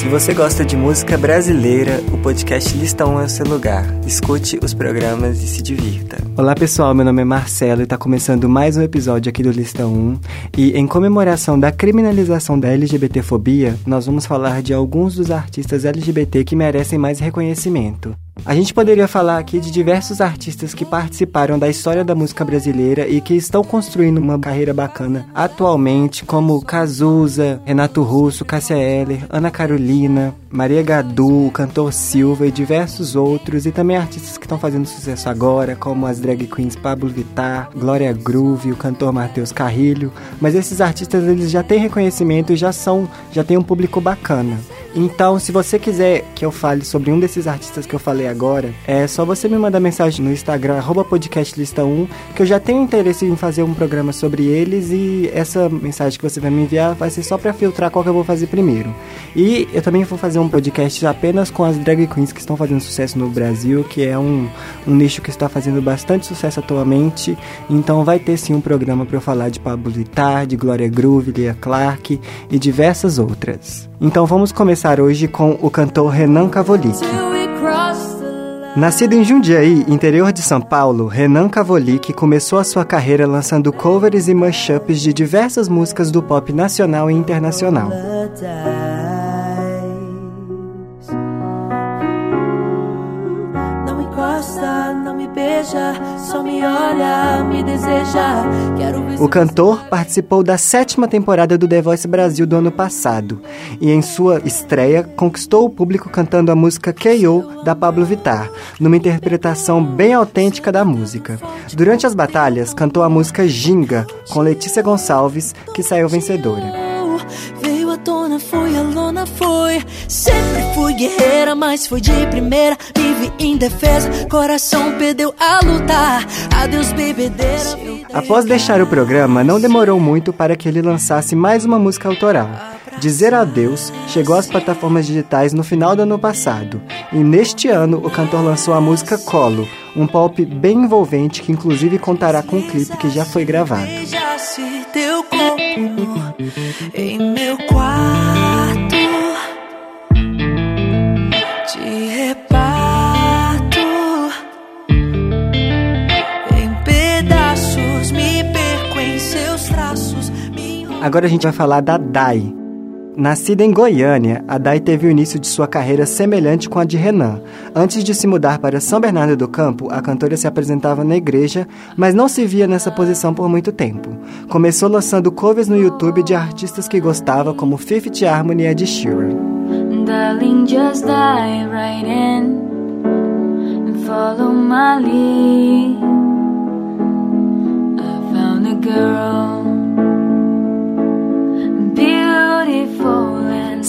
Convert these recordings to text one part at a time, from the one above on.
Se você gosta de música brasileira, o podcast Lista 1 é o seu lugar. Escute os programas e se divirta. Olá pessoal, meu nome é Marcelo e está começando mais um episódio aqui do Lista 1. E em comemoração da criminalização da LGBTfobia, nós vamos falar de alguns dos artistas LGBT que merecem mais reconhecimento. A gente poderia falar aqui de diversos artistas que participaram da história da música brasileira e que estão construindo uma carreira bacana atualmente, como Cazuza, Renato Russo, Cássia Eller, Ana Carolina, Maria Gadu, cantor Silva e diversos outros, e também artistas que estão fazendo sucesso agora, como as drag queens Pablo Vittar, Glória Groove, o cantor Matheus Carrilho. Mas esses artistas eles já têm reconhecimento e já são, já têm um público bacana. Então, se você quiser que eu fale sobre um desses artistas que eu falei agora, é só você me mandar mensagem no Instagram, podcastlista1, que eu já tenho interesse em fazer um programa sobre eles e essa mensagem que você vai me enviar vai ser só para filtrar qual que eu vou fazer primeiro. E eu também vou fazer um podcast apenas com as drag queens que estão fazendo sucesso no Brasil, que é um, um nicho que está fazendo bastante sucesso atualmente. Então vai ter sim um programa para eu falar de Pablo Vittar, de Glória Groove, Lia Clark e diversas outras. Então vamos começar hoje com o cantor Renan Cavolic. Nascido em Jundiaí, interior de São Paulo, Renan Cavolic começou a sua carreira lançando covers e mashups de diversas músicas do pop nacional e internacional. O cantor participou da sétima temporada do The Voice Brasil do ano passado e em sua estreia conquistou o público cantando a música K.O. da Pablo Vittar, numa interpretação bem autêntica da música. Durante as batalhas, cantou a música Ginga com Letícia Gonçalves, que saiu vencedora a lona, foi. Sempre fui guerreira, mas foi de primeira. Indefesa, coração perdeu a lutar. Adeus, bebedeira. Após deixar o programa, não demorou muito para que ele lançasse mais uma música autoral. Dizer Adeus chegou às plataformas digitais no final do ano passado, e neste ano o cantor lançou a música Colo, um pop bem envolvente que inclusive contará com um clipe que já foi gravado em meu quarto. Te reparto em pedaços, me perco em seus traços. Agora a gente vai falar da Dai Nascida em Goiânia, a Dai teve o início de sua carreira semelhante com a de Renan. Antes de se mudar para São Bernardo do Campo, a cantora se apresentava na igreja, mas não se via nessa posição por muito tempo. Começou lançando covers no YouTube de artistas que gostava, como Fifth Harmony e Ed Sheeran. Darling,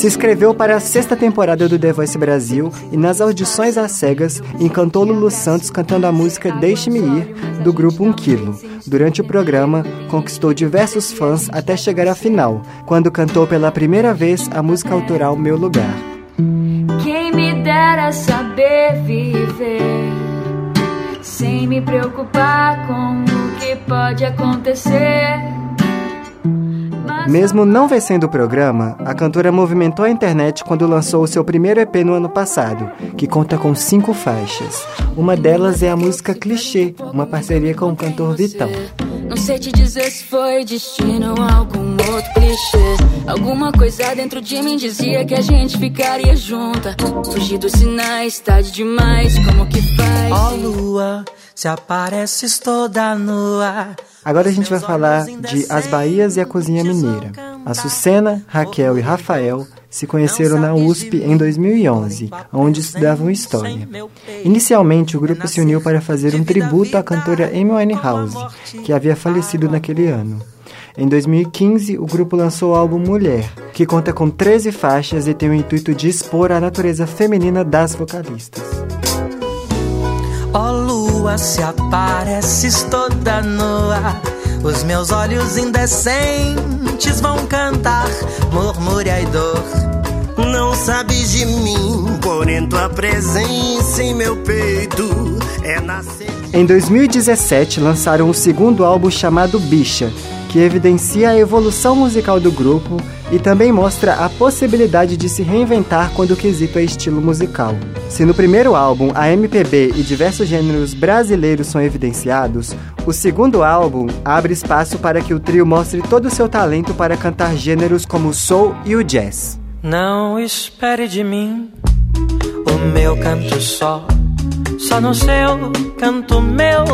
Se inscreveu para a sexta temporada do The Voice Brasil e nas audições às cegas encantou Lulu Santos cantando a música Deixe-me Ir, do grupo 1 Quilo. Durante o programa, conquistou diversos fãs até chegar à final, quando cantou pela primeira vez a música autoral Meu Lugar. Quem me dera saber viver sem me preocupar com o que pode acontecer mesmo não vencendo o programa, a cantora movimentou a internet quando lançou o seu primeiro EP no ano passado, que conta com cinco faixas. Uma delas é a música Clichê, uma parceria com o cantor Vitão. Não sei te dizer se foi destino algum outro clichê. Alguma coisa dentro de mim dizia que a gente ficaria junta. Fugir dos sinais, tarde demais, como que faz? Ó oh, lua, se apareces toda nua. Agora a gente vai falar de As Bahias e a Cozinha Mineira. A Sucena, Raquel e Rafael se conheceram na USP em 2011, onde estudavam História. Inicialmente, o grupo se uniu para fazer um tributo à cantora Amy Winehouse, que havia falecido naquele ano. Em 2015, o grupo lançou o álbum Mulher, que conta com 13 faixas e tem o intuito de expor a natureza feminina das vocalistas. Ó oh, lua, se apareces toda nua, os meus olhos indecentes vão cantar murmúria e dor. Sabes de mim, porém tua presença em meu peito é nascer. Em 2017, lançaram o segundo álbum chamado Bicha, que evidencia a evolução musical do grupo e também mostra a possibilidade de se reinventar quando o quesito é estilo musical. Se no primeiro álbum a MPB e diversos gêneros brasileiros são evidenciados, o segundo álbum abre espaço para que o trio mostre todo o seu talento para cantar gêneros como o soul e o jazz. Não espere de mim o meu canto só, só no seu canto meu.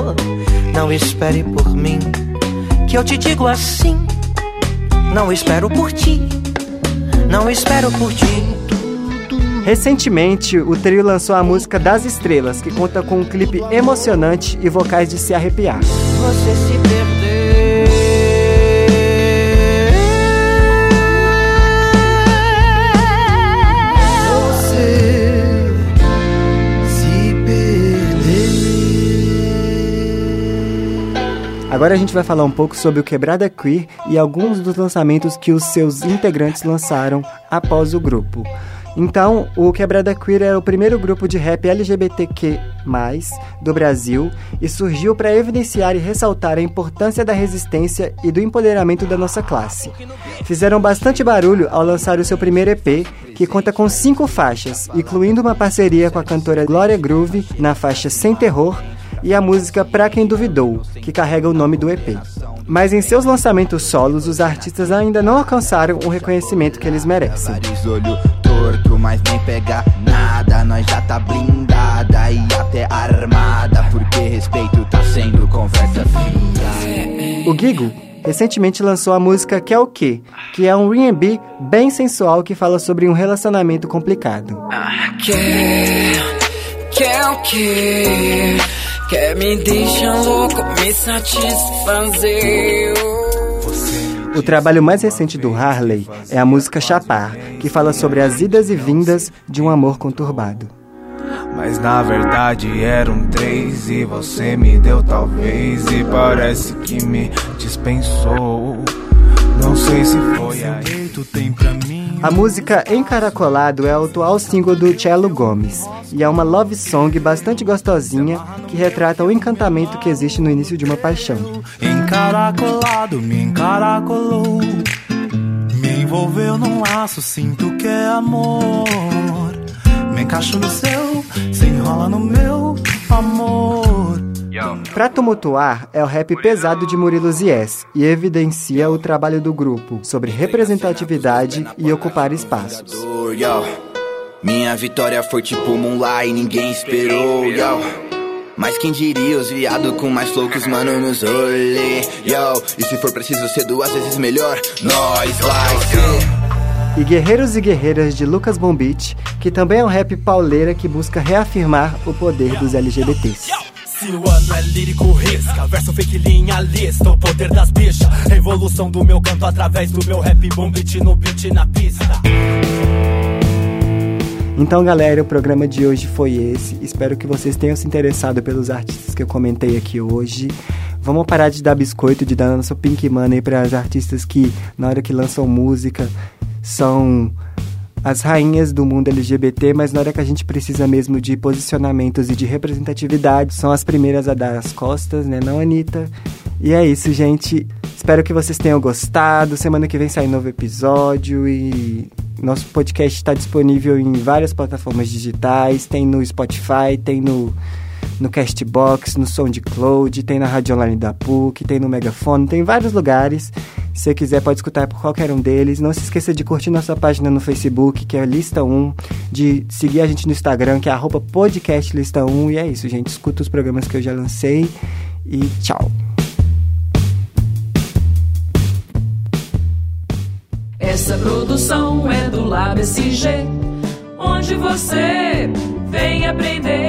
Não espere por mim, que eu te digo assim. Não espero por ti, não espero por ti. Recentemente, o trio lançou a música Das Estrelas, que conta com um clipe emocionante e vocais de se arrepiar. Você se perdeu. Agora a gente vai falar um pouco sobre o Quebrada Queer e alguns dos lançamentos que os seus integrantes lançaram após o grupo. Então, o Quebrada Queer era o primeiro grupo de rap LGBTQ+, do Brasil e surgiu para evidenciar e ressaltar a importância da resistência e do empoderamento da nossa classe. Fizeram bastante barulho ao lançar o seu primeiro EP, que conta com cinco faixas, incluindo uma parceria com a cantora Glória Groove na faixa Sem Terror e a música Pra Quem Duvidou, que carrega o nome do EP. Mas em seus lançamentos solos, os artistas ainda não alcançaram o reconhecimento que eles merecem. Vários olho torto, mas nem pega nada. Nós já tá blindada e até armada. Porque respeito tá sendo conversa fria. O Gigo recentemente lançou a música Que é o Que, que é um R&B bem sensual que fala sobre um relacionamento complicado. Quer, quer o quê? Quer me deixar louco, me satisfazer. O trabalho mais recente do Harley é a música Chapar, que fala sobre as idas e vindas de um amor conturbado. Mas na verdade eram três e você me deu talvez e parece que me dispensou. Não sei se foi a jeito tem pra mim. A música Encaracolado é o atual single do Cello Gomes e é uma love song bastante gostosinha que retrata o encantamento que existe no início de uma paixão. Encaracolado, me encaracolou. Me envolveu num laço, sinto que é amor. Me encaixo no seu, se enrola no meu amor. Pra tumultuar é o rap pesado de Murilo Zies e evidencia o trabalho do grupo sobre representatividade e ocupar espaços. Minha vitória foi tipo Moonlight, ninguém esperou, yo. Mas quem diria os viado com mais flow que os mano nos rolê, yo. E se for preciso ser duas vezes melhor, nós vai ser. E Guerreiros e Guerreiras de Lucas Bombit, que também é um rap pauleira que busca reafirmar o poder dos LGBTs. Se o ano é lírico, risca. Verso fake, linha lista. O poder das bichas. Revolução do meu canto através do meu rap. Boom beat no beat na pista. Então, galera, o programa de hoje foi esse. Espero que vocês tenham se interessado pelos artistas que eu comentei aqui hoje. Vamos parar de dar biscoito, de dar nosso pink money para as artistas que, na hora que lançam música, são as rainhas do mundo LGBT, mas na hora que a gente precisa mesmo de posicionamentos e de representatividade, são as primeiras a dar as costas, né, não, Anitta? E é isso, gente. Espero que vocês tenham gostado. Semana que vem sai novo episódio e nosso podcast está disponível em várias plataformas digitais. Tem no Spotify, tem no, no Castbox, no SoundCloud, tem na Rádio Online da PUC, tem no Megafone, tem em vários lugares. Se você quiser, pode escutar por qualquer um deles. Não se esqueça de curtir nossa página no Facebook, que é Lista 1, de seguir a gente no Instagram, que é arroba podcastlista 1. E é isso, gente. Escuta os programas que eu já lancei e tchau. Essa produção é do Lab SG, onde você vem aprender.